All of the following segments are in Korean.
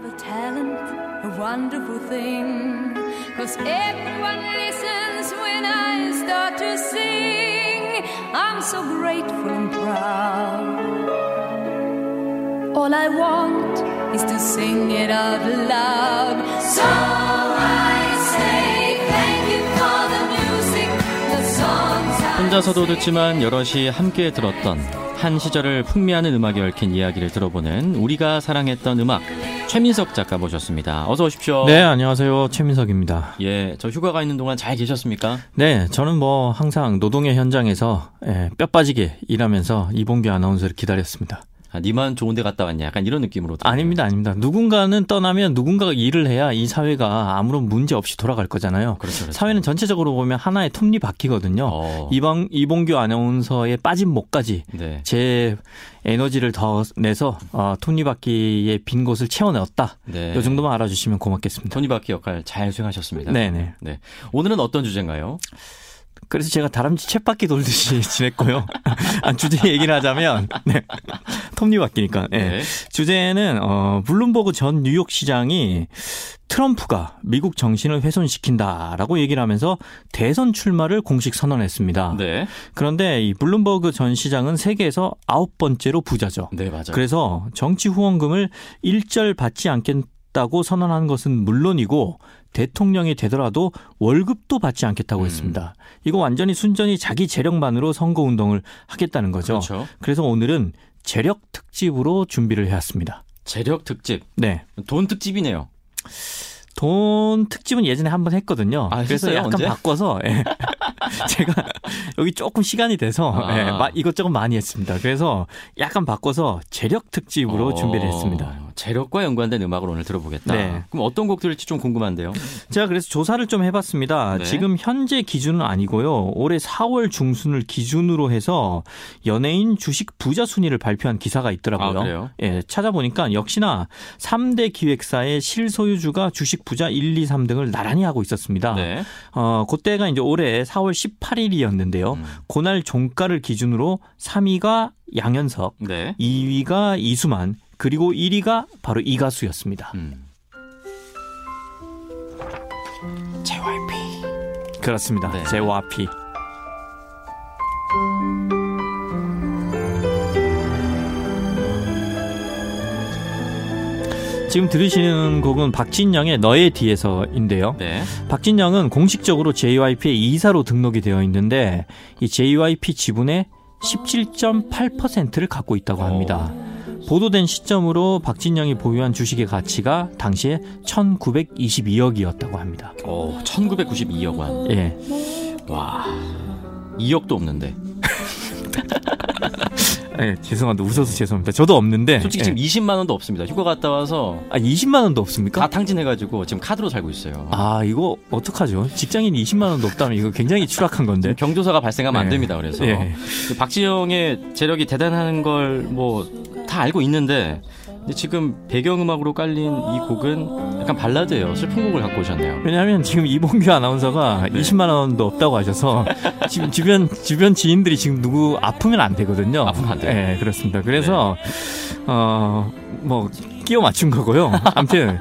have a talent, a wonderful thing. Cause everyone listens when I start to sing. I'm so grateful and proud. All I want is to sing it out loud. So I say thank you for the music, the songs 혼자서도 듣지만 여럿이 함께 들었던 한 시절을 풍미하는 음악에 얽힌 이야기를 들어보는 우리가 사랑했던 음악 최민석 작가 모셨습니다. 어서 오십시오. 네, 안녕하세요. 최민석입니다. 예, 저 휴가가 있는 동안 잘 계셨습니까? 네, 저는 뭐 항상 노동의 현장에서 예, 뼈 빠지게 일하면서 이봉규 아나운서를 기다렸습니다. 아, 니만 좋은 데 갔다 왔냐? 약간 이런 느낌으로. 들어요. 아닙니다, 아닙니다. 누군가는 떠나면 누군가가 일을 해야 이 사회가 아무런 문제 없이 돌아갈 거잖아요. 그렇죠, 그렇죠. 사회는 전체적으로 보면 하나의 톱니 바퀴거든요. 어. 이방, 이봉규 아나운서의 빠진 목까지 네. 제 에너지를 더 내서 어, 톱니바퀴의 빈 곳을 채워넣었다. 네. 이 정도만 알아주시면 고맙겠습니다. 토니바퀴 역할 잘 수행하셨습니다. 네네. 네. 오늘은 어떤 주제인가요? 그래서 제가 다람쥐 챗바퀴 돌듯이 지냈고요. 아, 주제 얘기를 하자면, 네. 톱니바퀴니까. 네. 네. 주제는, 어, 블룸버그 전 뉴욕 시장이 트럼프가 미국 정신을 훼손시킨다라고 얘기를 하면서 대선 출마를 공식 선언했습니다. 네. 그런데 이 블룸버그 전 시장은 세계에서 아홉 번째로 부자죠. 네, 맞아요. 그래서 정치 후원금을 일절 받지 않겠다고 선언한 것은 물론이고 대통령이 되더라도 월급도 받지 않겠다고 음. 했습니다. 이거 완전히 순전히 자기 재력만으로 선거 운동을 하겠다는 거죠. 그렇죠. 그래서 오늘은 재력 특집으로 준비를 해왔습니다. 재력 특집. 네. 돈 특집이네요. 돈 특집은 예전에 한 번 했거든요. 아, 그래서 했어요? 약간 언제? 바꿔서 예. 제가 여기 조금 시간이 돼서 아. 예, 마- 이것저것 많이 했습니다. 그래서 약간 바꿔서 재력 특집으로 어, 준비를 했습니다. 재력과 연관된 음악을 오늘 들어보겠다. 네. 그럼 어떤 곡 들을지 좀 궁금한데요. 제가 그래서 조사를 좀 해봤습니다. 네. 지금 현재 기준은 아니고요. 올해 4월 중순을 기준으로 해서 연예인 주식 부자 순위를 발표한 기사가 있더라고요. 아? 예, 찾아보니까 역시나 3대 기획사의 실소유주가 주식 부자 1, 2, 3등을 나란히 하고 있었습니다. 네. 어, 그때가 이제 올해 4월 18일이었는데요. 음. 그날 종가를 기준으로 3위가 양현석, 네. 2위가 이수만, 그리고 1위가 바로 이 가수였습니다. 음. JYP. 그렇습니다. 네. JYP. 지금 들으시는 곡은 박진영의 너의 뒤에서인데요. 네. 박진영은 공식적으로 JYP의 이사로 등록이 되어 있는데 이 JYP 지분의 17.8%를 갖고 있다고 합니다. 보도된 시점으로 박진영이 보유한 주식의 가치가 당시에 1,922억이었다고 합니다. 오, 1992억 원. 예. 와. 2억도 없는데. 예, 죄송합니다. 웃어서 죄송합니다. 저도 없는데. 솔직히 예. 지금 20만 원도 없습니다. 휴가 갔다 와서 아, 20만 원도 없습니까? 다 탕진해가지고 지금 카드로 살고 있어요. 아, 이거 어떡하죠? 직장인 20만 원도 없다면 이거 굉장히 추락한 건데. 경조사가 발생하면 안 네. 됩니다. 그래서 예. 박지영의 재력이 대단한 걸 뭐 다 알고 있는데 지금 배경음악으로 깔린 이 곡은 약간 발라드예요. 슬픈 곡을 갖고 오셨네요. 왜냐하면 지금 이봉규 아나운서가 네. 20만 원도 없다고 하셔서 지금 주변 주변 지인들이 지금 누구 아프면 안 되거든요. 아프면 안 돼요. 네. 네, 그렇습니다. 그래서 어뭐 끼워 맞춘 거고요. 아무튼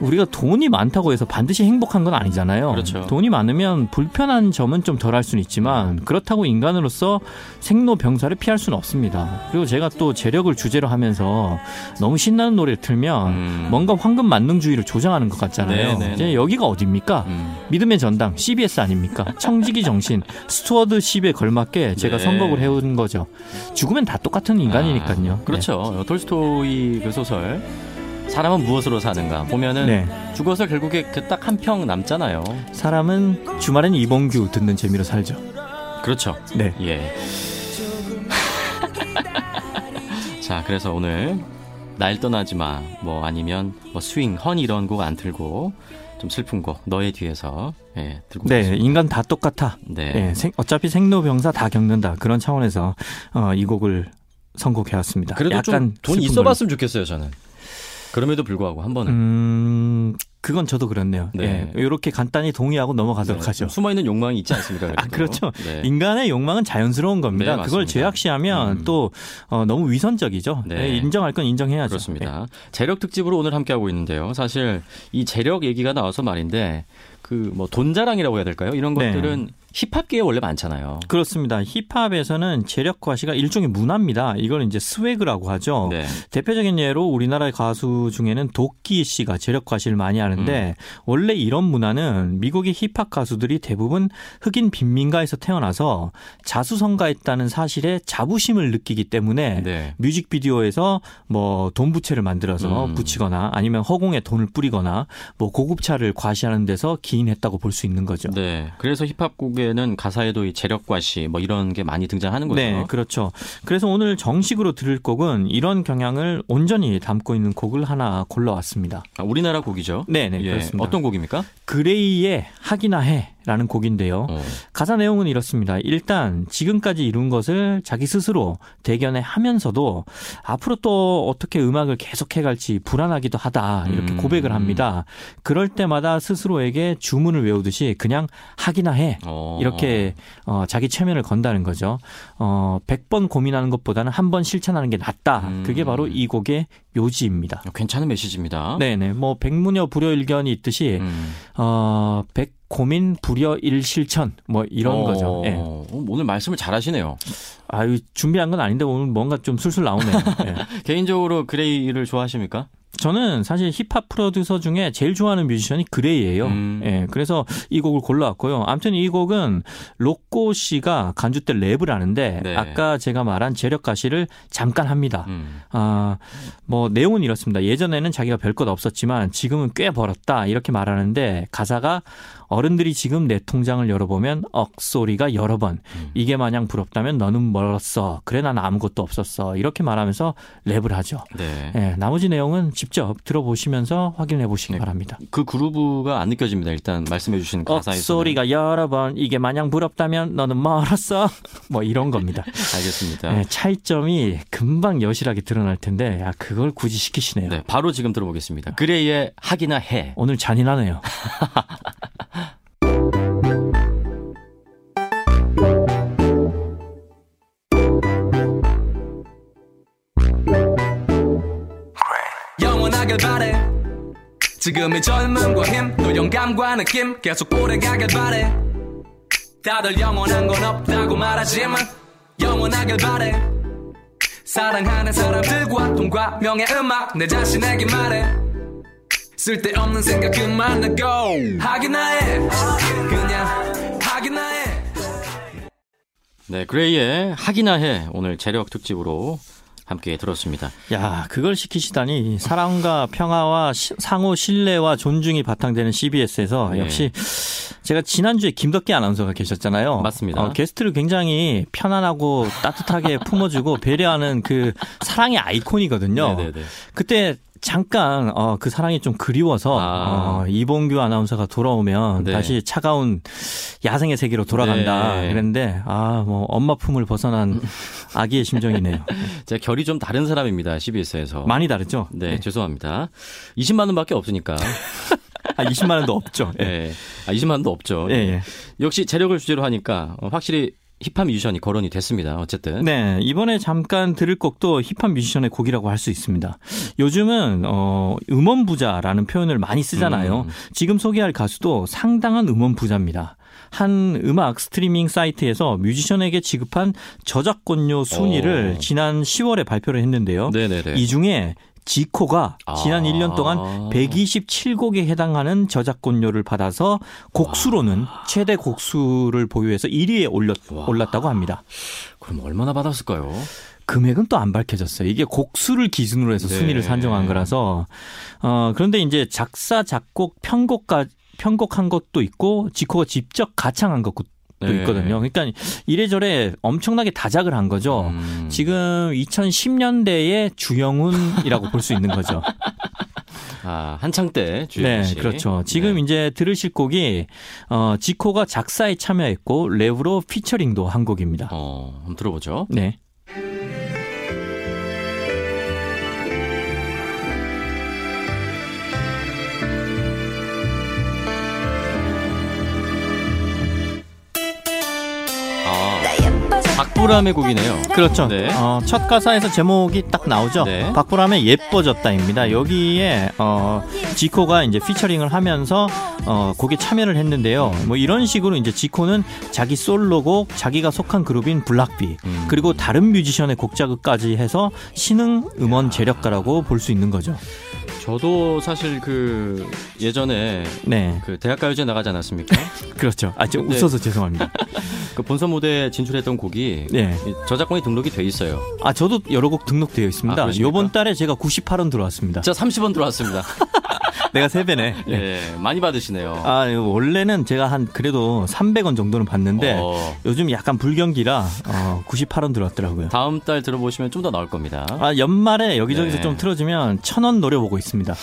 우리가 돈이 많다고 해서 반드시 행복한 건 아니잖아요. 그렇죠. 돈이 많으면 불편한 점은 좀 덜 할 수는 있지만 그렇다고 인간으로서 생로병사를 피할 수는 없습니다. 그리고 제가 또 재력을 주제로 하면서 너무 신나는 노래를 틀면 음. 뭔가 황금 만능주의를 조장하는 것 같잖아요. 네, 네, 이제 네. 여기가 어딥니까? 음. 믿음의 전당 CBS 아닙니까? 청지기 정신 스튜어드십에 걸맞게 제가 네. 선곡을 해온 거죠. 죽으면 다 똑같은 인간이니까요. 아, 그렇죠. 톨스토이 그 소설 사람은 무엇으로 사는가 보면은 네. 네. 죽어서 결국에 그 딱 한 평 남잖아요. 사람은 주말엔 이봉규 듣는 재미로 살죠. 그렇죠. 네. 예. 자, 그래서 오늘 날 떠나지 마. 뭐 아니면 뭐 스윙, 헌 이런 곡 안 틀고 좀 슬픈 곡 너의 뒤에서 예, 들고 네, 오겠습니다. 인간 다 똑같아. 네. 예, 생- 어차피 생로병사 다 겪는다. 그런 차원에서 어, 이 곡을 선곡해왔습니다. 그래도 좀 약간 돈 있어봤으면 좋겠어요, 저는. 그럼에도 불구하고 한. 번은 음, 그건 저도 그렇네요. 네. 예. 이렇게 간단히 동의하고 넘어가도록 하죠. 숨어 있는 욕망이 있지 않습니까? 아, 그렇죠. 네. 인간의 욕망은 자연스러운 겁니다. 네, 그걸. 제약시하면 음. 또 어, 너무 위선적이죠. 네. 네, 인정할 건 인정해야죠. 그렇습니다. 재력 특집으로 오늘 함께하고 있는데요. 사실 이 재력 얘기가 나와서 말인데 그 뭐 돈자랑이라고 해야 될까요? 이런 네. 것들은 힙합계에 원래 많잖아요. 그렇습니다. 힙합에서는 재력 과시가 일종의 문화입니다. 이걸 이제 스웨그라고 하죠. 네. 대표적인 예로 우리나라 가수 중에는 도끼 씨가 재력 과시를 많이 하는데 음. 원래 이런 문화는 미국의 힙합 가수들이 대부분 흑인 빈민가에서 태어나서 자수성가했다는 사실에 자부심을 느끼기 때문에 네. 뮤직비디오에서 뭐 돈 부채를 만들어서 음. 붙이거나 아니면 허공에 돈을 뿌리거나 뭐 고급차를 과시하는 데서 기인했다고 볼 수 있는 거죠. 네. 그래서 힙합곡에는 가사에도 이 재력과 시 뭐 이런 게 많이 등장하는 거죠. 네, 그렇죠. 그래서 오늘 정식으로 들을 곡은 이런 경향을 온전히 담고 있는 곡을 하나 골라왔습니다. 아, 우리나라 곡이죠. 네, 네, 예. 그렇습니다. 어떤 곡입니까? 그레이의 하기나 해 라는 곡인데요. 어. 가사 내용은 이렇습니다. 일단 지금까지 이룬 것을 자기 스스로 대견해 하면서도 앞으로 또 어떻게 음악을 계속해 갈지 불안하기도 하다 이렇게 음. 고백을 합니다. 그럴 때마다 스스로에게 주문을 외우듯이 그냥 하기나 해 어. 이렇게 어, 자기 체면을 건다는 거죠. 어, 100번 고민하는 것보다는 한 번 실천하는 게 낫다. 음. 그게 바로 이 곡의 요지입니다. 괜찮은 메시지입니다. 네네. 뭐 백무녀 불여일견이 있듯이 음. 어, 백 고민 불여 일실천 뭐 이런 어, 거죠. 예. 어, 오늘 말씀을 잘하시네요. 아유 준비한 건 아닌데 오늘 뭔가 좀 술술 나오네요. 예. 개인적으로 그레이를 좋아하십니까? 저는 사실 힙합 프로듀서 중에 제일 좋아하는 뮤지션이 그레이예요. 음. 예, 그래서 이 곡을 골라왔고요. 아무튼 이 곡은 로꼬 씨가 간주 때 랩을 하는데 네. 아까 제가 말한 재력 과시를 잠깐 합니다. 음. 아, 뭐 내용은 이렇습니다. 예전에는 자기가 별 것 없었지만 지금은 꽤 벌었다 이렇게 말하는데 가사가 어른들이 지금 내 통장을 열어보면 억소리가 여러 번 음. 이게 마냥 부럽다면 너는 멀었어 그래 난 아무것도 없었어 이렇게 말하면서 랩을 하죠. 네. 예, 나머지 내용은 직접 들어보시면서 확인해 보시기 네. 바랍니다. 그 그루브가 안 느껴집니다. 일단 말씀해 주신 가사에서. 억소리가 여러 번 이게 마냥 부럽다면 너는 멀었어 뭐 이런 겁니다. 알겠습니다. 예, 차이점이 금방 여실하게 드러날 텐데 야, 그걸 굳이 시키시네요. 네, 바로 지금 들어보겠습니다. 그레이의 하기나 해. 오늘 잔인하네요. 지금의 젊음과 힘 또 영감과 느낌 계속 오래가길 바래. 다들 영원한 건 없다고 말하지만 영원하길 바래. 사랑하는 사람들과 돈과 명예 음악 내 자신에게 말해. 쓸데없는 생각 그만하고. 하기나 해 그냥 하기나 해 네, 그레이의 하기나 해. 오늘 재력 특집으로 함께 들었습니다. 야, 그걸 시키시다니 사랑과 평화와 시- 상호 신뢰와 존중이 바탕되는 CBS에서 네. 역시 제가 지난주에 김덕기 아나운서가 계셨잖아요. 맞습니다. 어, 게스트를 굉장히 편안하고 따뜻하게 품어주고 배려하는 그 사랑의 아이콘이거든요. 네네네. 그때 잠깐 어, 그 사랑이 좀 그리워서 아. 어, 이봉규 아나운서가 돌아오면 네. 다시 차가운 야생의 세계로 돌아간다 네. 그랬는데 아 뭐 엄마 품을 벗어난 아기의 심정이네요. 제가 결이 좀 다른 사람입니다. CBS에서. 많이 다르죠? 네, 죄송합니다. 20만 원밖에 없으니까. 아, 20만 원도 없죠. 예. 예. 아, 20만 원도 없죠. 예, 예. 역시 재력을 주제로 하니까 어, 확실히 힙합 뮤지션이 거론이 됐습니다. 어쨌든. 네, 이번에 잠깐 들을 곡도 힙합 뮤지션의 곡이라고 할 수 있습니다. 요즘은 어 음원 부자라는 표현을 많이 쓰잖아요. 음. 지금 소개할 가수도 상당한 음원 부자입니다. 한 음악 스트리밍 사이트에서 뮤지션에게 지급한 저작권료 순위를 어. 지난 10월에 발표를 했는데요. 네네네. 이 중에 지코가 아. 지난 1년 동안 127곡에 해당하는 저작권료를 받아서 곡수로는 최대 곡수를 보유해서 1위에 올렸, 와. 올랐다고 합니다. 그럼 얼마나 받았을까요? 금액은 또 안 밝혀졌어요. 이게 곡수를 기준으로 해서 네. 순위를 산정한 거라서 어 그런데 이제 작사 작곡 편곡가 편곡한 것도 있고 지코가 직접 가창한 것도 네. 있거든요. 그러니까 이래저래 엄청나게 다작을 한 거죠. 음. 지금 2010년대의 주영훈이라고 볼 수 있는 거죠. 아, 한창 때 주현 네, 씨. 그렇죠. 지금 네. 이제 들으실 곡이 어 지코가 작사에 참여했고 랩으로 피처링도 한 곡입니다. 어, 한번 들어보죠. 네. 박보람의 곡이네요. 그렇죠. 네. 어, 첫 가사에서 제목이 딱 나오죠. 네. 박보람의 예뻐졌다입니다. 여기에 어, 지코가 이제 피처링을 하면서 어, 곡에 참여를 했는데요. 뭐 이런 식으로 이제 지코는 자기 솔로곡, 자기가 속한 그룹인 블락비, 음. 그리고 다른 뮤지션의 곡 작업까지 해서 신흥 음원 재력가라고 볼 수 있는 거죠. 저도 사실 그 예전에 네, 그 대학가요제 나가지 않았습니까? 그렇죠. 아, 저 네. 웃어서 죄송합니다. 그 본선 무대에 진출했던 곡이 네. 이 저작권이 등록이 돼 있어요. 아, 저도 여러 곡 등록되어 아, 있습니다. 그러십니까? 요번 달에 제가 98원 들어왔습니다. 진짜 30원 들어왔습니다. 내가 세 배네 예, 많이 받으시네요. 아, 원래는 제가 한 그래도 300원 정도는 받는데 어, 요즘 약간 불경기라 어, 98원 들어왔더라고요. 다음 달 들어보시면 좀 더 나올 겁니다. 아, 연말에 여기저기서 네. 좀 틀어주면 천 원 노려보고 있습니다.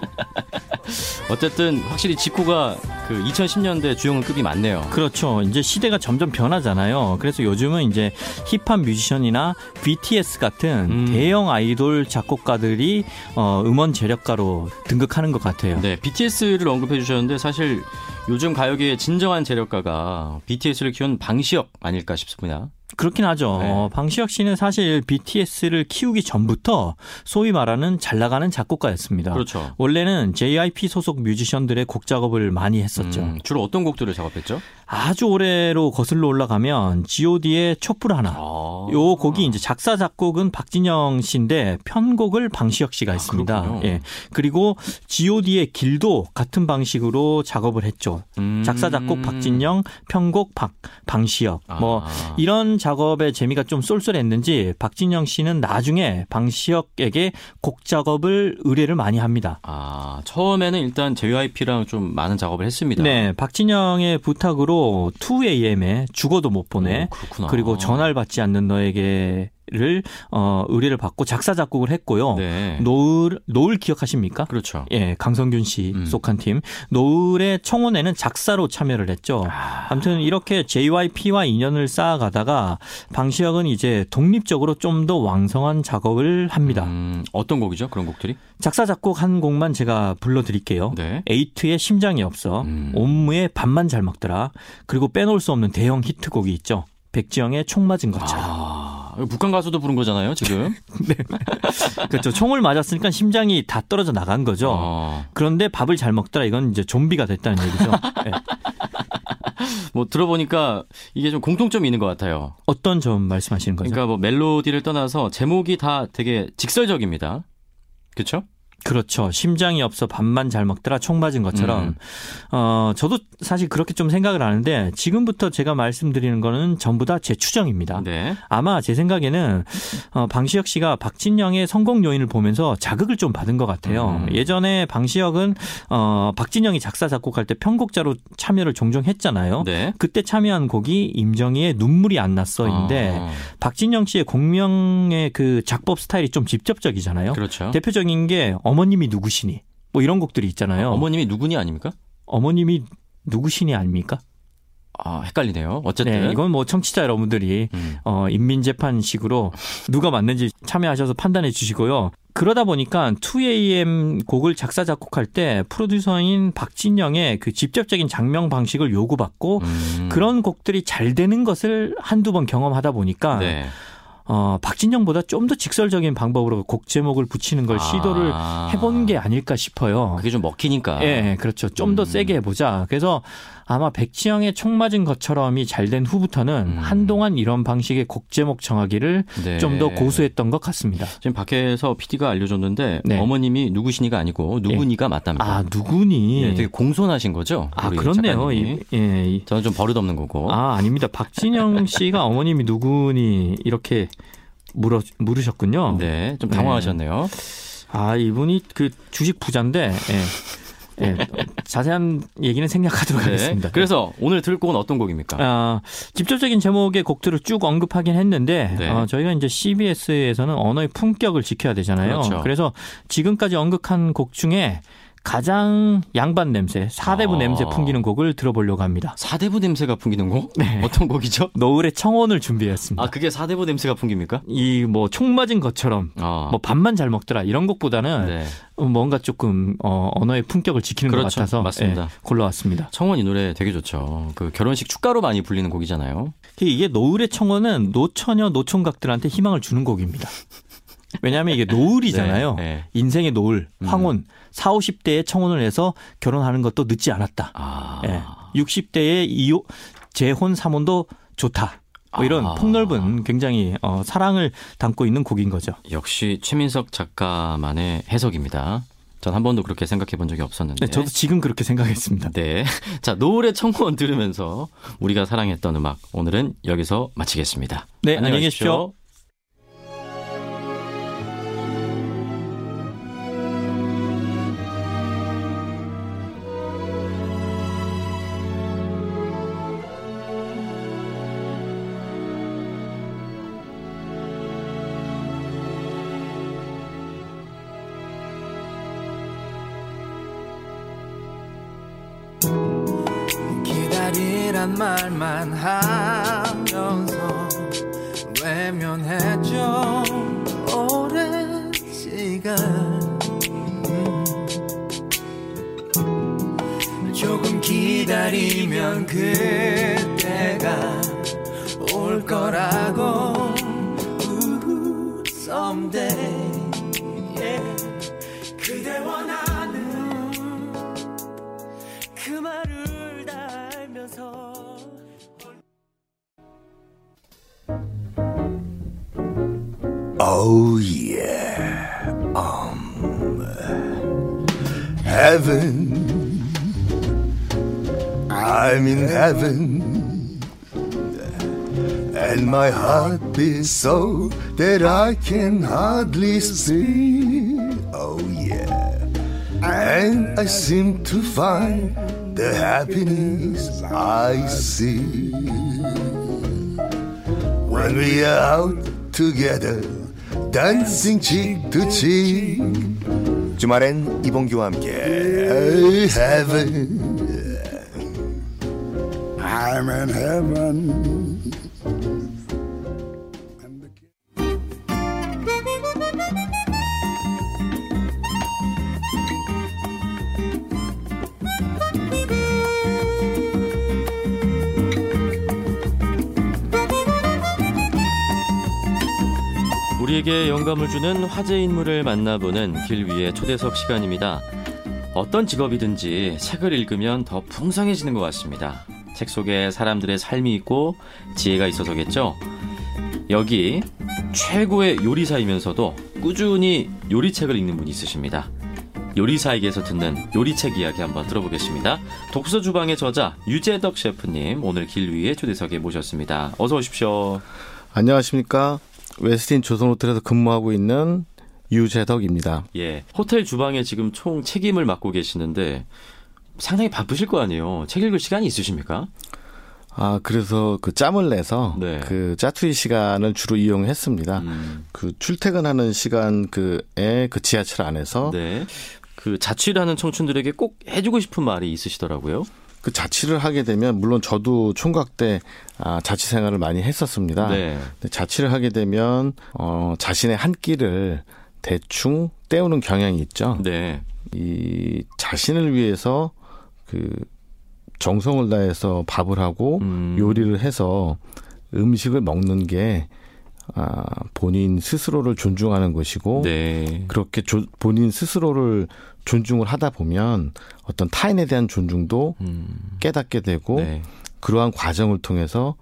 어쨌든 확실히 지코가 그 2010년대 주연급이 많네요. 그렇죠. 이제 시대가 점점 변하잖아요. 그래서 요즘은 이제 힙합 뮤지션이나 BTS 같은 음. 대형 아이돌 작곡가들이 어, 음원 재력가로 등극하는 것 같아요. 네, BTS를 언급해 주셨는데 사실 요즘 가요계의 진정한 재력가가 BTS를 키운 방시혁 아닐까 싶습니다. 그렇긴 하죠. 네. 어, 방시혁 씨는 사실 BTS를 키우기 전부터 소위 말하는 잘 나가는 작곡가였습니다. 그렇죠. 원래는 JYP 소속 뮤지션들의 곡 작업을 많이 했었죠. 음, 주로 어떤 곡들을 작업했죠? 아주 오래로 거슬러 올라가면 G.O.D의 촛불 하나. 아, 요 곡이 이제 작사 작곡은 박진영 씨인데 편곡을 방시혁 씨가 했습니다. 아, 그렇군요. 예. 그리고 G.O.D의 길도 같은 방식으로 작업을 했죠. 음. 작사 작곡 박진영, 편곡 박 방시혁. 뭐 아. 이런 작업의 재미가 좀 쏠쏠했는지 박진영 씨는 나중에 방시혁에게 곡 작업을 의뢰를 많이 합니다. 아, 처음에는 일단 JYP랑 좀 많은 작업을 했습니다. 네, 박진영의 부탁으로 2AM에 죽어도 못 보내. 오. 그리고 전화를 받지 않는 너에게 를 어, 의뢰를 받고 작사 작곡을 했고요. 네. 노을 노을 기억하십니까? 그렇죠. 예, 강성균 씨 음. 속한 팀. 노을의 청혼에는 작사로 참여를 했죠. 아. 아무튼 이렇게 JYP와 인연을 쌓아가다가 방시혁은 이제 독립적으로 좀 더 왕성한 작업을 합니다. 음, 어떤 곡이죠? 그런 곡들이? 작사 작곡 한 곡만 제가 불러드릴게요. 네. 에이트의 심장이 없어, 음. 옴무의 밥만 잘 먹더라, 그리고 빼놓을 수 없는 대형 히트곡이 있죠. 백지영의 총 맞은 것처럼. 아, 북한 가수도 부른 거잖아요, 지금. 그렇죠. 총을 맞았으니까 심장이 다 떨어져 나간 거죠. 어, 그런데 밥을 잘 먹더라. 이건 이제 좀비가 됐다는 얘기죠. 예. 뭐 들어보니까 이게 좀 공통점이 있는 것 같아요. 어떤 점 말씀하시는 거죠? 그러니까 뭐 멜로디를 떠나서 제목이 다 되게 직설적입니다. 그렇죠? 그렇죠. 심장이 없어 밥만 잘 먹더라 총 맞은 것처럼. 음. 어, 저도 사실 그렇게 좀 생각을 하는데 지금부터 제가 말씀드리는 거는 전부 다 제 추정입니다. 네. 아마 제 생각에는 어, 방시혁 씨가 박진영의 성공 요인을 보면서 자극을 좀 받은 것 같아요. 음. 예전에 방시혁은 어, 박진영이 작사 작곡할 때 편곡자로 참여를 종종 했잖아요. 네. 그때 참여한 곡이 임정희의 눈물이 안 났어인데 아, 박진영 씨의 공명의 그 작법 스타일이 좀 직접적이잖아요. 그렇죠. 대표적인 게 어머님이 누구시니 뭐 이런 곡들이 있잖아요. 어머님이 누구니 아닙니까? 어머님이 누구시니 아닙니까? 아, 헷갈리네요. 어쨌든. 네, 이건 뭐 청취자 여러분들이 음. 어, 인민재판식으로 누가 맞는지 참여하셔서 판단해 주시고요. 그러다 보니까 2AM 곡을 작사 작곡할 때 프로듀서인 박진영의 그 직접적인 장명 방식을 요구받고 음. 그런 곡들이 잘 되는 것을 한두 번 경험하다 보니까 네. 어, 박진영보다 좀 더 직설적인 방법으로 곡 제목을 붙이는 걸 시도를 아. 해본 게 아닐까 싶어요. 그게 좀 먹히니까. 예, 예, 그렇죠. 좀더 음. 세게 해보자. 그래서 아마 백지영의 총 맞은 것처럼이 잘 된 후부터는 음. 한동안 이런 방식의 곡 제목 정하기를 네. 좀더 고수했던 것 같습니다. 지금 밖에서 PD가 알려줬는데 네. 어머님이 누구시니가 아니고 누구니가 맞답니다. 아, 누구니? 네, 되게 공손하신 거죠. 아, 그렇네요. 이- 예. 이- 저는 좀 버릇없는 거고. 아, 아닙니다. 박진영 씨가 어머님이 누구니 이렇게 물어 물으셨군요. 네, 좀 네. 당황하셨네요. 아, 이분이 그 주식 부자인데 예. 예. 자세한 얘기는 생략하도록 네. 하겠습니다. 그래서 오늘 들을 곡은 어떤 곡입니까? 아, 직접적인 제목의 곡들을 쭉 언급하긴 했는데 네. 어, 저희가 이제 CBS에서는 언어의 품격을 지켜야 되잖아요. 그렇죠. 래서 지금까지 언급한 곡 중에 가장 양반 냄새, 사대부 아. 냄새 풍기는 곡을 들어보려고 합니다. 사대부 냄새가 풍기는 곡? 네. 어떤 곡이죠? 노을의 청혼을 준비했습니다. 아, 그게 사대부 냄새가 풍깁니까? 이 뭐 총 맞은 것처럼 아. 뭐 밥만 잘 먹더라 이런 곡보다는 네. 뭔가 조금 어, 언어의 품격을 지키는 것 그렇죠. 같아서 맞습니다. 예, 골라왔습니다. 청원 이 노래 되게 좋죠. 그 결혼식 축가로 많이 불리는 곡이잖아요. 이게 노을의 청혼은 노처녀 노총각들한테 희망을 주는 곡입니다. 왜냐하면 이게 노을이잖아요. 네, 네. 인생의 노을, 황혼, 4, 50대에 청혼을 해서 결혼하는 것도 늦지 않았다. 아. 예. 60대에 이호, 재혼, 삼혼도 좋다. 뭐 이런 아. 폭넓은 굉장히 어, 사랑을 담고 있는 곡인 거죠. 역시 최민석 작가만의 해석입니다. 전 한 번도 그렇게 생각해 본 적이 없었는데. 네, 저도 지금 그렇게 생각했습니다. 네. 자, 노을의 청원 들으면서 우리가 사랑했던 음악 오늘은 여기서 마치겠습니다. 네, 안녕히 계십시오. 기다리란 말만 하면서 외면했죠 오랜 시간. 음. 조금 기다리면 그때가 올 거라고 우후, someday Oh yeah. Um heaven. I'm in heaven. And my heart beats so that I can hardly speak. Oh yeah. And I seem to find the happiness I see. When we are out together, dancing cheek to cheek. 주말엔 이봉규와 함께 heaven. I'm in heaven. 우리에게 영감을 주는 화제 인물을 만나보는 길 위의 초대석 시간입니다. 어떤 직업이든지 책을 읽으면 더 풍성해지는 것 같습니다. 책 속에 사람들의 삶이 있고 지혜가 있어서겠죠. 여기 최고의 요리사이면서도 꾸준히 요리책을 읽는 분이 있으십니다. 요리사에게서 듣는 요리책 이야기 한번 들어보겠습니다. 독서 주방의 저자 유재덕 셰프님 오늘 길 위에 초대석에 모셨습니다. 어서 오십시오. 안녕하십니까. 웨스틴 조선 호텔에서 근무하고 있는 유재덕입니다. 예. 호텔 주방에 지금 총 책임을 맡고 계시는데 상당히 바쁘실 거 아니에요. 책 읽을 시간이 있으십니까? 아, 그래서 그 짬을 내서 네. 그 짜투리 시간을 주로 이용했습니다. 음, 그 출퇴근하는 시간 그에 그 지하철 안에서 네. 그 자취를 하는 청춘들에게 꼭 해주고 싶은 말이 있으시더라고요. 그 자취를 하게 되면 물론 저도 총각 때 아, 자취 생활을 많이 했었습니다. 네. 자취를 하게 되면 어, 자신의 한 끼를 대충 때우는 경향이 있죠. 네. 이 자신을 위해서 그 정성을 다해서 밥을 하고 음. 요리를 해서 음식을 먹는 게 아, 본인 스스로를 존중하는 것이고 네. 그렇게 조- 본인 스스로를 존중을 하다 보면 어떤 타인에 대한 존중도 음, 깨닫게 되고 네. 그러한 과정을 통해서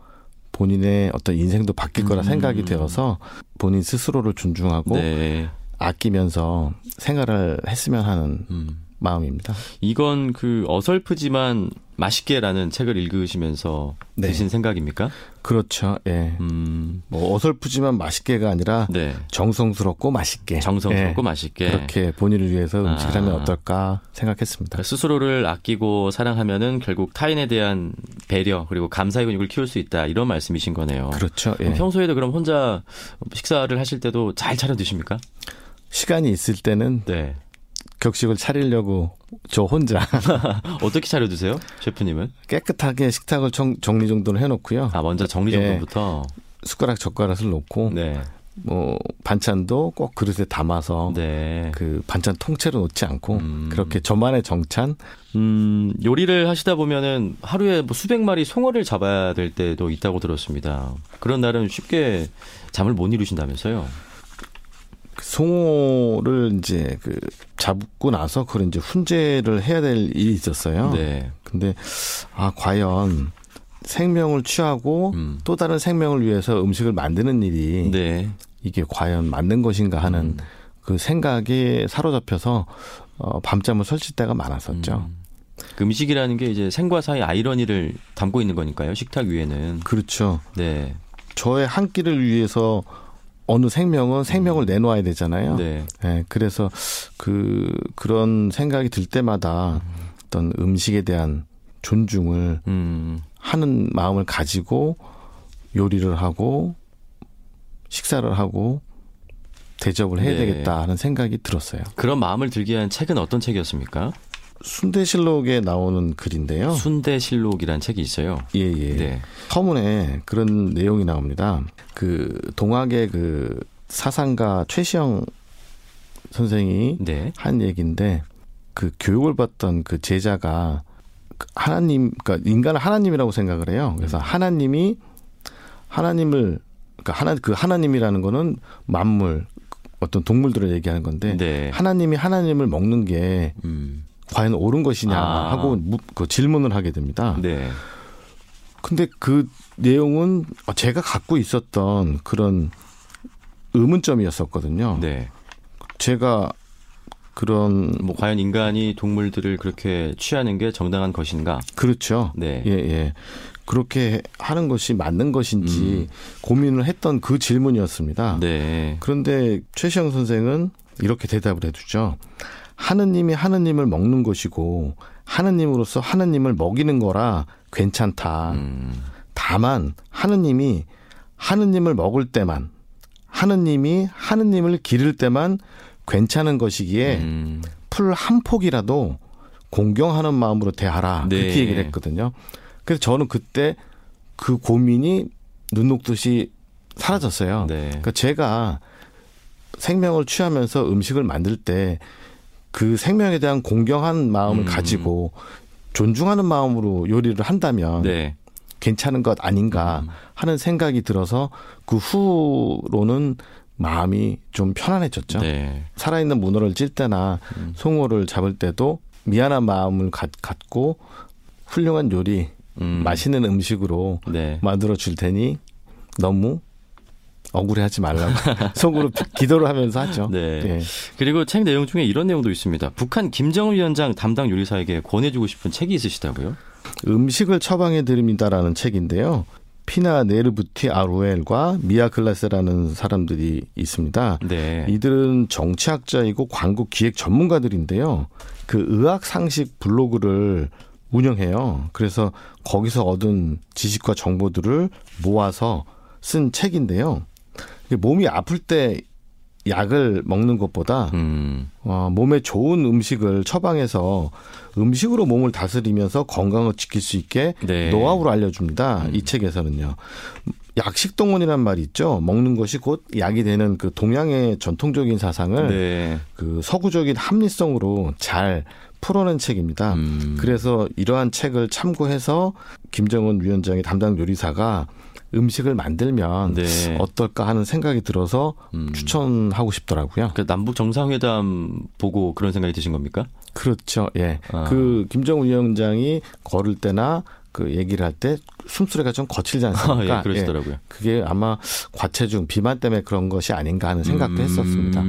본인의 어떤 인생도 바뀔 거라 음. 생각이 되어서 본인 스스로를 존중하고 네. 아끼면서 생활을 했으면 하는 음. 마음입니다. 이건 그 어설프지만 맛있게라는 책을 읽으시면서 네. 드신 생각입니까? 그렇죠. 예. 음. 뭐 어설프지만 맛있게가 아니라 네. 정성스럽고 맛있게. 정성스럽고 예. 맛있게. 그렇게 본인을 위해서 음식을 아. 하면 어떨까 생각했습니다. 그러니까 스스로를 아끼고 사랑하면은 결국 타인에 대한 배려 그리고 감사의 근육을 키울 수 있다 이런 말씀이신 거네요. 그렇죠. 예. 평소에도 그럼 혼자 식사를 하실 때도 잘 차려 드십니까? 시간이 있을 때는 네. 격식을 차리려고 저 혼자 어떻게 차려 드세요? 셰프님은? 깨끗하게 식탁을 정, 정리 정돈을 해 놓고요. 아, 먼저 정리 예. 정돈부터. 숟가락 젓가락을 놓고 네. 뭐 반찬도 꼭 그릇에 담아서 네. 그 반찬 통째로 놓지 않고 음. 그렇게 저만의 정찬 음, 요리를 하시다 보면은 하루에 뭐 수백 마리 송어를 잡아야 될 때도 있다고 들었습니다. 그런 날은 쉽게 잠을 못 이루신다면서요? 그 송어를 이제 그 잡고 나서 그걸 이제 훈제를 해야 될 일이 있었어요. 네. 근데 아 과연 생명을 취하고 음. 또 다른 생명을 위해서 음식을 만드는 일이 네. 이게 과연 맞는 것인가 하는 음. 그 생각에 사로잡혀서 어, 밤잠을 설칠 때가 많았었죠. 음. 그 음식이라는 게 이제 생과 사의 아이러니를 담고 있는 거니까요. 식탁 위에는. 그렇죠. 네. 저의 한 끼를 위해서 어느 생명은 생명을 내놓아야 되잖아요. 음. 네. 예, 그래서 그 그런 생각이 들 때마다 어떤 음식에 대한 존중을 음. 하는 마음을 가지고 요리를 하고 식사를 하고 대접을 해야 네. 되겠다 하는 생각이 들었어요. 그런 마음을 들게 한 책은 어떤 책이었습니까? 순대실록에 나오는 글인데요. 순대실록이라는 책이 있어요. 예, 예. 네. 서문에 그런 내용이 나옵니다. 그 동학의 그 사상가 최시영 선생이 네. 한 얘기인데 그 교육을 받던 그 제자가 그 하나님 그러니까 인간을 하나님이라고 생각을 해요. 그래서 음. 하나님이 하나님을 그러니까 하나 그 하나님이라는 거는 만물 어떤 동물들을 얘기하는 건데 네. 하나님이 하나님을 먹는 게 음. 과연 옳은 것이냐 아. 하고 무- 그 질문을 하게 됩니다. 네. 근데 그 내용은 제가 갖고 있었던 그런 의문점이었었거든요. 네. 제가 그런 뭐 과연 인간이 동물들을 그렇게 취하는 게 정당한 것인가? 그렇죠. 네. 예, 예. 그렇게 하는 것이 맞는 것인지 음. 고민을 했던 그 질문이었습니다. 네. 그런데 최시영 선생은 이렇게 대답을 해주죠. 하느님이 하느님을 먹는 것이고 하느님으로서 하느님을 먹이는 거라 괜찮다. 음. 다만 하느님이 하느님을 먹을 때만 하느님이 하느님을 기를 때만 괜찮은 것이기에 음. 풀한 폭이라도 공경하는 마음으로 대하라 네. 그렇게 얘기를 했거든요. 그래서 저는 그때 그 고민이 눈 녹듯이 사라졌어요. 네. 그러니까 제가 생명을 취하면서 음식을 만들 때 그 생명에 대한 공경한 마음을 음. 가지고 존중하는 마음으로 요리를 한다면 네. 괜찮은 것 아닌가 음. 하는 생각이 들어서 그 후로는 마음이 좀 편안해졌죠. 네. 살아있는 문어를 찔 때나 음. 송어를 잡을 때도 미안한 마음을 갖, 갖고 훌륭한 요리, 음. 맛있는 음식으로 네. 만들어 줄 테니 너무 억울해하지 말라고 속으로 기도를 하면서 하죠. 네. 예. 그리고 책 내용 중에 이런 내용도 있습니다. 북한 김정은 위원장 담당 요리사에게 권해주고 싶은 책이 있으시다고요? 음식을 처방해 드립니다라는 책인데요. 피나 네르부티 아루엘과 미아 글라세라는 사람들이 있습니다. 네. 이들은 정치학자이고 광고 기획 전문가들인데요. 그 의학 상식 블로그를 운영해요. 그래서 거기서 얻은 지식과 정보들을 모아서 쓴 책인데요. 몸이 아플 때 약을 먹는 것보다 음. 어, 몸에 좋은 음식을 처방해서 음식으로 몸을 다스리면서 건강을 지킬 수 있게 네. 노하우를 알려줍니다. 음. 이 책에서는요. 약식동원이란 말이 있죠. 먹는 것이 곧 약이 되는 그 동양의 전통적인 사상을 네. 그 서구적인 합리성으로 잘 풀어낸 책입니다. 음. 그래서 이러한 책을 참고해서 김정은 위원장의 담당 요리사가 음식을 만들면 네. 어떨까 하는 생각이 들어서 음. 추천하고 싶더라고요. 그 남북 정상회담 보고 그런 생각이 드신 겁니까? 그렇죠. 예. 아. 그 김정은 위원장이 걸을 때나 그 얘기를 할 때 숨소리가 좀 거칠지 않습니까? 예, 그러시더라고요. 그게 아마 과체중 비만 때문에 그런 것이 아닌가 하는 생각도 음. 했었습니다.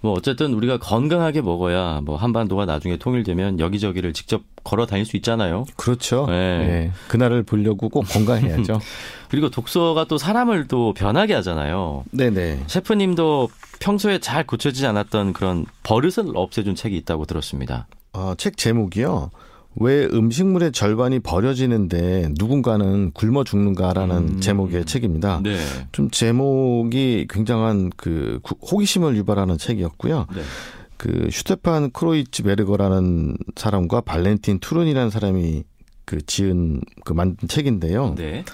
뭐 어쨌든 우리가 건강하게 먹어야 뭐 한반도가 나중에 통일되면 여기저기를 직접 걸어 다닐 수 있잖아요. 그렇죠. 네. 예. 그날을 보려고 꼭 건강해야죠. 그리고 독서가 또 사람을 또 변하게 하잖아요. 네네. 셰프님도 평소에 잘 고쳐지지 않았던 그런 버릇을 없애준 책이 있다고 들었습니다. 어, 책 제목이요. 왜 음식물의 절반이 버려지는데 누군가는 굶어 죽는가라는 음. 제목의 책입니다. 네. 좀 제목이 굉장한 그 구- 호기심을 유발하는 책이었고요. 네. 그 슈테판 크로이츠 베르거라는 사람과 발렌틴 투른이라는 사람이 그 지은 그 만든 책인데요. 네.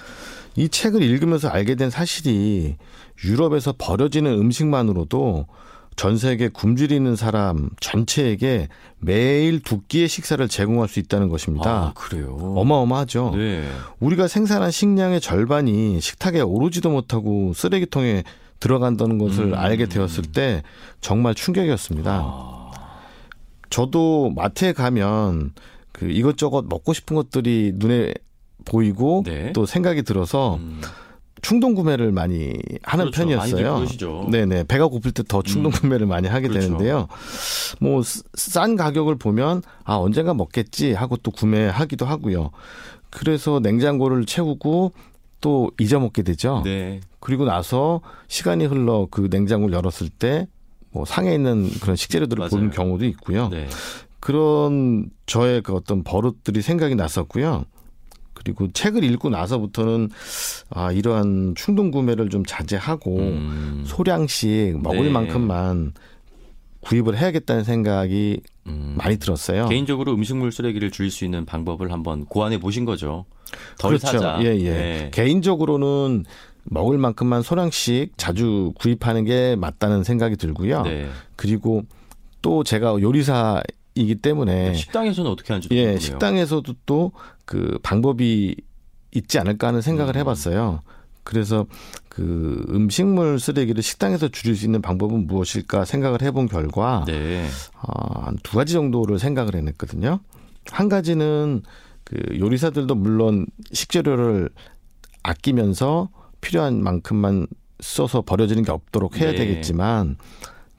이 책을 읽으면서 알게 된 사실이 유럽에서 버려지는 음식만으로도 전 세계 굶주리는 사람 전체에게 매일 두 끼의 식사를 제공할 수 있다는 것입니다. 아, 그래요. 어마어마하죠. 네. 우리가 생산한 식량의 절반이 식탁에 오르지도 못하고 쓰레기통에 들어간다는 것을 음. 알게 되었을 때 정말 충격이었습니다. 아, 저도 마트에 가면 그 이것저것 먹고 싶은 것들이 눈에 보이고 네. 또 생각이 들어서 음. 충동 구매를 많이 하는 그렇죠. 편이었어요. 그러시죠. 네네 배가 고플 때 더 충동 음. 구매를 많이 하게 그렇죠. 되는데요. 뭐 싼 가격을 보면 아 언젠가 먹겠지 하고 또 구매하기도 하고요. 그래서 냉장고를 채우고 또 잊어먹게 되죠. 네. 그리고 나서 시간이 흘러 그 냉장고를 열었을 때 뭐 상해 있는 그런 식재료들을. 보는 경우도 있고요. 네. 그런 저의 그 어떤 버릇들이 생각이 났었고요. 그리고 책을 읽고 나서부터는 아 이러한 충동 구매를 좀 자제하고 음. 소량씩 먹을 네. 만큼만 구입을 해야겠다는 생각이 음. 많이 들었어요. 개인적으로 음식물 쓰레기를 줄일 수 있는 방법을 한번 고안해 보신 거죠. 덜 그렇죠. 사자. 예, 예. 네. 개인적으로는 먹을 만큼만 소량씩 자주 구입하는 게 맞다는 생각이 들고요. 네. 그리고 또 제가 요리사 이기 때문에 식당에서는 어떻게 하는지 예. 식당에서도 또 그 방법이 있지 않을까 하는 생각을 음. 해봤어요. 그래서 그 음식물 쓰레기를 식당에서 줄일 수 있는 방법은 무엇일까 생각을 해본 결과 네. 어, 한두 가지 정도를 생각을 해냈거든요. 한 가지는 그 요리사들도 물론 식재료를 아끼면서 필요한 만큼만 써서 버려지는 게 없도록 해야 네. 되겠지만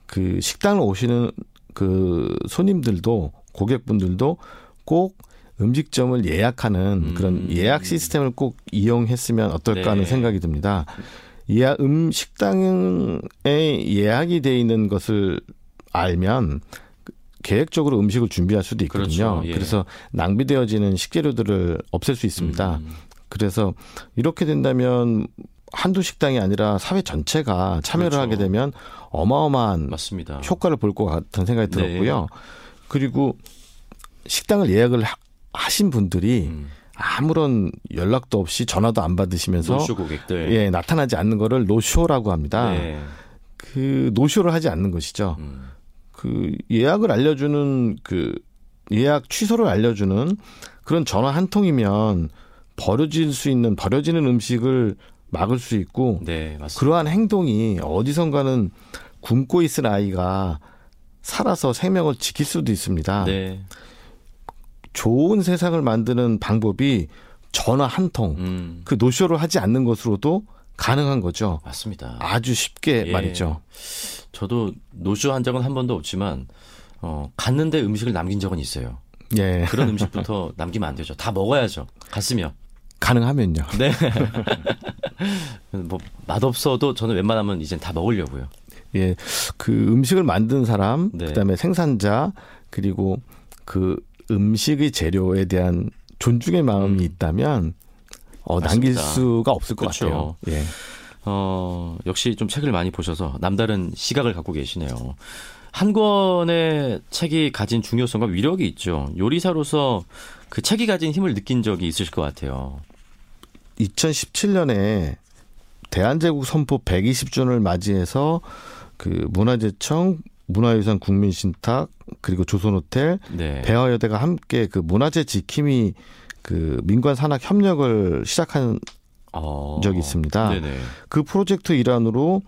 그 식당을 오시는 그 손님들도 고객분들도 꼭 음식점을 예약하는 음. 그런 예약 시스템을 꼭 이용했으면 어떨까 하는 네. 생각이 듭니다. 예약 음 식당에 예약이 돼 있는 것을 알면 계획적으로 음식을 준비할 수도 있거든요. 그렇죠. 예. 그래서 낭비되어지는 식재료들을 없앨 수 있습니다. 음. 그래서 이렇게 된다면 한두 식당이 아니라 사회 전체가 참여를 그렇죠. 하게 되면 어마어마한 맞습니다. 효과를 볼 것 같은 생각이 네. 들었고요. 그리고 식당을 예약을 하- 하신 분들이 음. 아무런 연락도 없이 전화도 안 받으시면서 노쇼 고객들. 예, 나타나지 않는 거를 노쇼라고 합니다. 네. 그 노쇼를 하지 않는 것이죠. 음. 그 예약을 알려주는 그 예약 취소를 알려주는 그런 전화 한 통이면 버려질 수 있는 버려지는 음식을 막을 수 있고 네. 그러한 행동이 어디선가는 굶고 있을 아이가 살아서 생명을 지킬 수도 있습니다. 네. 좋은 세상을 만드는 방법이 전화 한 통, 음. 그 노쇼를 하지 않는 것으로도 가능한 거죠. 맞습니다. 아주 쉽게 예. 말이죠. 저도 노쇼 한 적은 한 번도 없지만 어, 갔는데 음식을 남긴 적은 있어요. 예. 그런 음식부터 남기면 안 되죠. 다 먹어야죠. 갔으면. 가능하면요. 네. 뭐 맛없어도 저는 웬만하면 이젠 다 먹으려고요. 예. 그 음식을 만든 사람, 네. 그다음에 생산자, 그리고 그 음식의 재료에 대한 존중의 마음이 음. 있다면 어, 남길 맞습니다. 수가 없을 것 그렇죠. 같아요. 예. 어, 역시 좀 책을 많이 보셔서 남다른 시각을 갖고 계시네요. 한 권의 책이 가진 중요성과 위력이 있죠. 요리사로서 그 책이 가진 힘을 느낀 적이 있으실 것 같아요. 2017년에 대한제국 선포 120주년을 맞이해서 그 문화재청, 문화유산 국민신탁 그리고 조선호텔, 네. 배화여대가 함께 그 문화재 지킴이 그 민관 산학 협력을 시작한 어, 적이 있습니다. 네네. 그 프로젝트 일환으로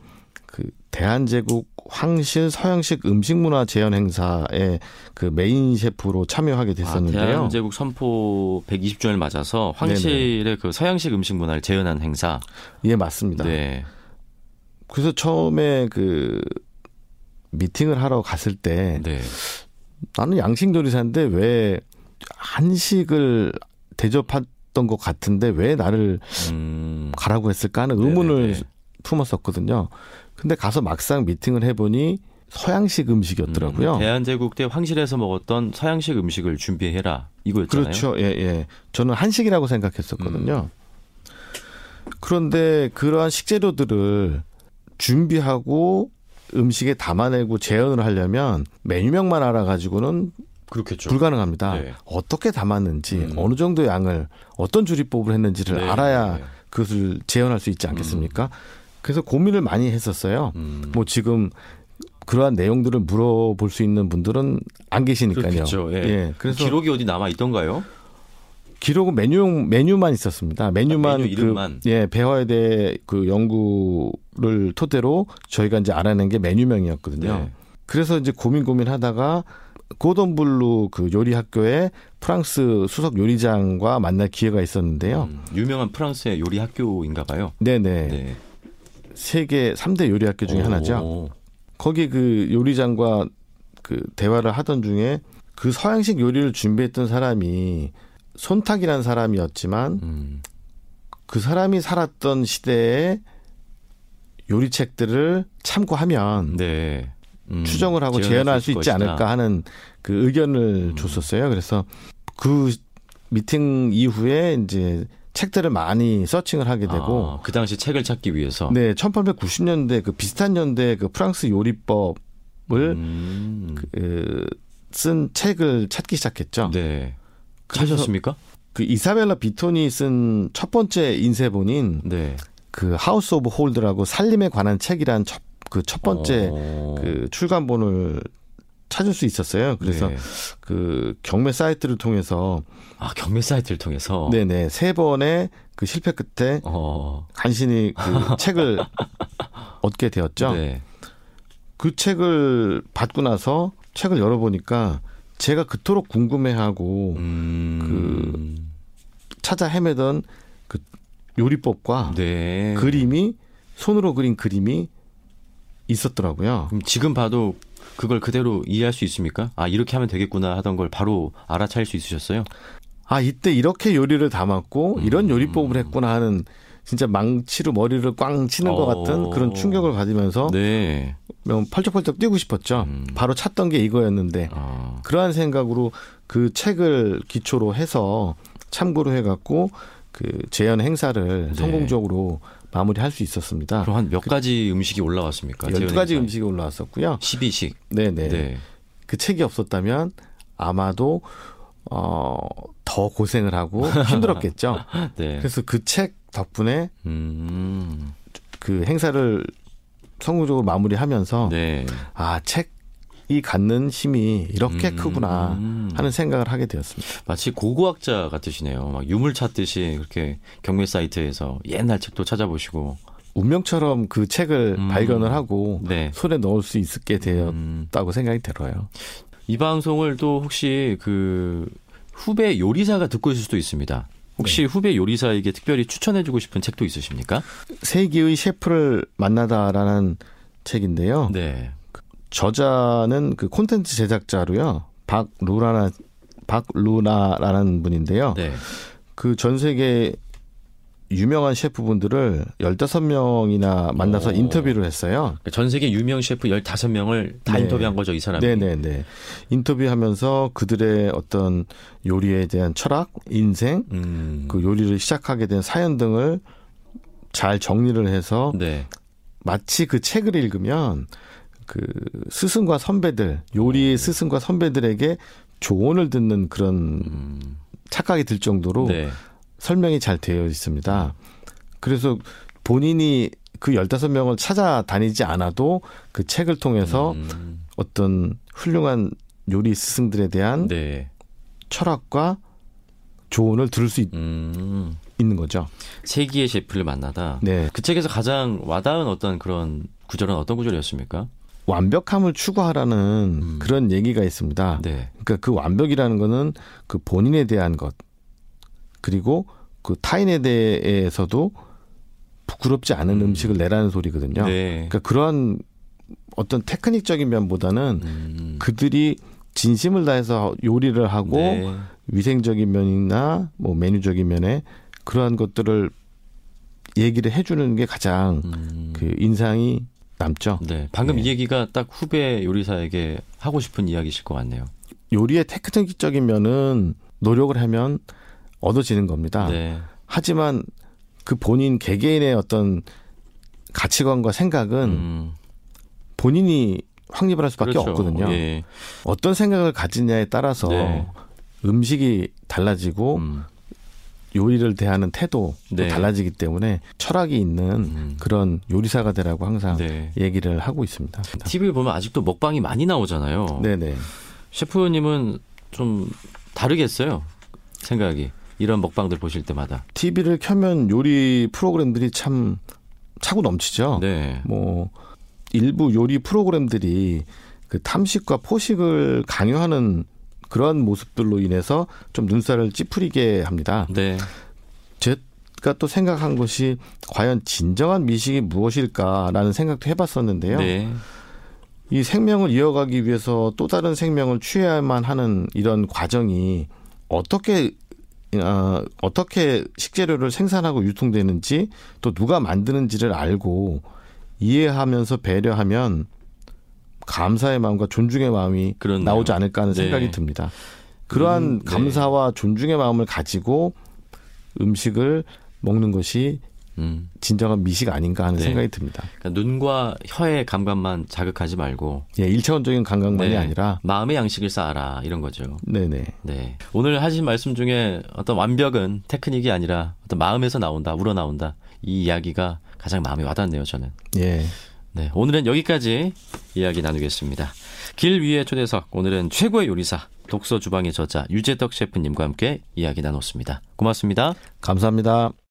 그 대한제국 황실 서양식 음식 문화 재현 행사에 그 메인 셰프로 참여하게 아, 됐었는데요. 대한제국 선포 120주년을 맞아서 황실의 그 서양식 음식 문화를 재현한 행사. 예, 맞습니다. 네. 그래서 처음에 그 미팅을 하러 갔을 때 네. 나는 양식 요리사인데 왜 한식을 대접했던 것 같은데 왜 나를 음. 가라고 했을까 하는 의문을 네네네. 품었었거든요. 근데 가서 막상 미팅을 해보니 서양식 음식이었더라고요. 음, 대한제국 때 황실에서 먹었던 서양식 음식을 준비해라. 이거였잖아요. 그렇죠. 예, 예. 저는 한식이라고 생각했었거든요. 그런데 그러한 식재료들을 준비하고 음식에 담아내고 재현을 하려면 메뉴명만 알아가지고는 그렇겠죠. 불가능합니다. 네. 어떻게 담았는지 음. 어느 정도 양을 어떤 조리법을 했는지를 네. 알아야 네. 그것을 재현할 수 있지 않겠습니까? 그래서 고민을 많이 했었어요. 음. 뭐 지금 그러한 내용들을 물어볼 수 있는 분들은 안 계시니까요. 그렇겠죠. 예. 예, 그래서 기록이 어디 남아 있던가요? 기록은 메뉴 메뉴만 있었습니다. 메뉴만 아, 메뉴 이름만? 그, 예 배화에 그 연구를 토대로 저희가 이제 알아낸 게 메뉴명이었거든요. 네. 그래서 이제 고민 고민하다가 꼬르동 블루 그 요리 학교에 프랑스 수석 요리장과 만날 기회가 있었는데요. 음, 유명한 프랑스의 요리 학교인가 봐요. 네네 네. 세계 3대 요리 학교 중에 하나죠. 오. 거기 그 요리장과 그 대화를 하던 중에 그 서양식 요리를 준비했던 사람이 손탁이라는 사람이었지만 음. 그 사람이 살았던 시대의 요리책들을 참고하면 네. 음, 추정을 하고 재현할 수 있지 것이다. 않을까 하는 그 의견을 음. 줬었어요. 그래서 그 미팅 이후에 이제 책들을 많이 서칭을 하게 되고 아, 그 당시 책을 찾기 위해서. 네, 1890년대 그 비슷한 연대 그 프랑스 요리법을 음. 그, 쓴 책을 찾기 시작했죠. 네. 찾으셨습니까? 그 이사벨라 비톤이 쓴 첫 번째 인쇄본인 네. 그 House of Hold라고 살림에 관한 책이란 첫, 그첫 번째 어. 그 출간본을 찾을 수 있었어요. 그래서 네. 그 경매 사이트를 통해서 아 경매 사이트를 통해서. 네네 세 번의 그 실패 끝에 어. 간신히 그 책을 얻게 되었죠. 네. 그 책을 받고 나서 책을 열어보니까 제가 그토록 궁금해하고 음. 찾아 헤매던 그 요리법과 네. 그림이 손으로 그린 그림이 있었더라고요. 그럼 지금 봐도 그걸 그대로 이해할 수 있습니까? 아 이렇게 하면 되겠구나 하던 걸 바로 알아차릴 수 있으셨어요? 아 이때 이렇게 요리를 담았고 음. 이런 요리법을 했구나 하는 진짜 망치로 머리를 꽝 치는 것 어. 같은 그런 충격을 받으면서 네. 명 펄쩍펄쩍 뛰고 싶었죠. 음. 바로 찾던 게 이거였는데 아. 그러한 생각으로 그 책을 기초로 해서 참고로 해갖고 그 재현 행사를 네. 성공적으로 마무리할 수 있었습니다. 그럼 한 몇 가지 음식이 올라왔습니까? 12가지 재현 음식이 올라왔었고요. 12식. 네네. 네. 그 책이 없었다면 아마도 어, 더 고생을 하고 힘들었겠죠. 네. 그래서 그 책 덕분에 음. 그 행사를 성공적으로 마무리하면서 네. 아 책 이 갖는 힘이 이렇게 음. 크구나 하는 생각을 하게 되었습니다. 마치 고고학자 같으시네요. 막 유물 찾듯이 그렇게 경매 사이트에서 옛날 책도 찾아보시고. 운명처럼 그 책을 음. 발견을 하고 네. 손에 넣을 수 있게 음. 되었다고 생각이 들어요. 이 방송을 또 혹시 그 후배 요리사가 듣고 있을 수도 있습니다. 혹시 네. 후배 요리사에게 특별히 추천해주고 싶은 책도 있으십니까? 세기의 셰프를 만나다라는 책인데요. 네. 저자는 그 콘텐츠 제작자로요. 박루라나 박루나라는 분인데요. 네. 그전 세계 유명한 셰프분들을 15명이나 만나서 오. 인터뷰를 했어요. 전 세계 유명 셰프 15명을 다 네. 인터뷰한 거죠, 이 사람이. 네네네. 인터뷰하면서 그들의 어떤 요리에 대한 철학, 인생, 음. 그 요리를 시작하게 된 사연 등을 잘 정리를 해서 네. 마치 그 책을 읽으면 그 스승과 선배들, 어. 요리의 스승과 선배들에게 조언을 듣는 그런 음. 착각이 들 정도로 네. 설명이 잘 되어 있습니다. 그래서 본인이 그 15명을 찾아다니지 않아도 그 책을 통해서 음. 어떤 훌륭한 요리 스승들에 대한 네. 철학과 조언을 들을 수 있, 음. 는 거죠. 세기의 셰프를 만나다. 네. 그 책에서 가장 와닿은 어떤 그런 구절은 어떤 구절이었습니까? 완벽함을 추구하라는 음. 그런 얘기가 있습니다. 네. 그러니까 그 완벽이라는 거는 그 본인에 대한 것 그리고 그 타인에 대해서도 부끄럽지 않은 음. 식을 내라는 소리거든요. 네. 그러니까 그러한 어떤 테크닉적인 면보다는 음. 그들이 진심을 다해서 요리를 하고 네. 위생적인 면이나 뭐 메뉴적인 면에 그러한 것들을 얘기를 해주는 게 가장 음. 그 인상이 남죠. 네. 방금 네. 이 얘기가 딱 후배 요리사에게 하고 싶은 이야기실 것 같네요. 요리의 테크닉적인 면은 노력을 하면 얻어지는 겁니다. 네. 하지만 그 본인 개개인의 어떤 가치관과 생각은 음. 본인이 확립을 할 수밖에 그렇죠. 없거든요. 예. 어떤 생각을 가지냐에 따라서 네. 음식이 달라지고 음. 요리를 대하는 태도도 네. 달라지기 때문에 철학이 있는 음. 그런 요리사가 되라고 항상 네. 얘기를 하고 있습니다. TV를 보면 아직도 먹방이 많이 나오잖아요. 네네. 셰프님은 좀 다르겠어요. 생각이. 이런 먹방들 보실 때마다. TV를 켜면 요리 프로그램들이 참 차고 넘치죠. 네. 뭐 일부 요리 프로그램들이 그 탐식과 포식을 강요하는 그런 모습들로 인해서 좀 눈살을 찌푸리게 합니다. 네. 제가 또 생각한 것이 과연 진정한 미식이 무엇일까라는 생각도 해봤었는데요. 네. 이 생명을 이어가기 위해서 또 다른 생명을 취해야만 하는 이런 과정이 어떻게 어, 어떻게 식재료를 생산하고 유통되는지 또 누가 만드는지를 알고 이해하면서 배려하면 감사의 마음과 존중의 마음이 그렇네요. 나오지 않을까 하는 네. 생각이 듭니다. 그러한 음, 네. 감사와 존중의 마음을 가지고 음식을 먹는 것이 음. 진정한 미식 아닌가 하는 네. 생각이 듭니다. 그러니까 눈과 혀의 감각만 자극하지 말고 예, 일차원적인 감각만이 네. 아니라 마음의 양식을 쌓아라 이런 거죠. 네네. 네. 오늘 하신 말씀 중에 어떤 완벽은 테크닉이 아니라 어떤 마음에서 나온다, 우러 나온다. 이 이야기가 가장 마음에 와닿네요, 저는. 예. 네. 오늘은 여기까지 이야기 나누겠습니다. 길 위의 초대석. 오늘은 최고의 요리사, 독서 주방의 저자 유재덕 셰프님과 함께 이야기 나눴습니다. 고맙습니다. 감사합니다.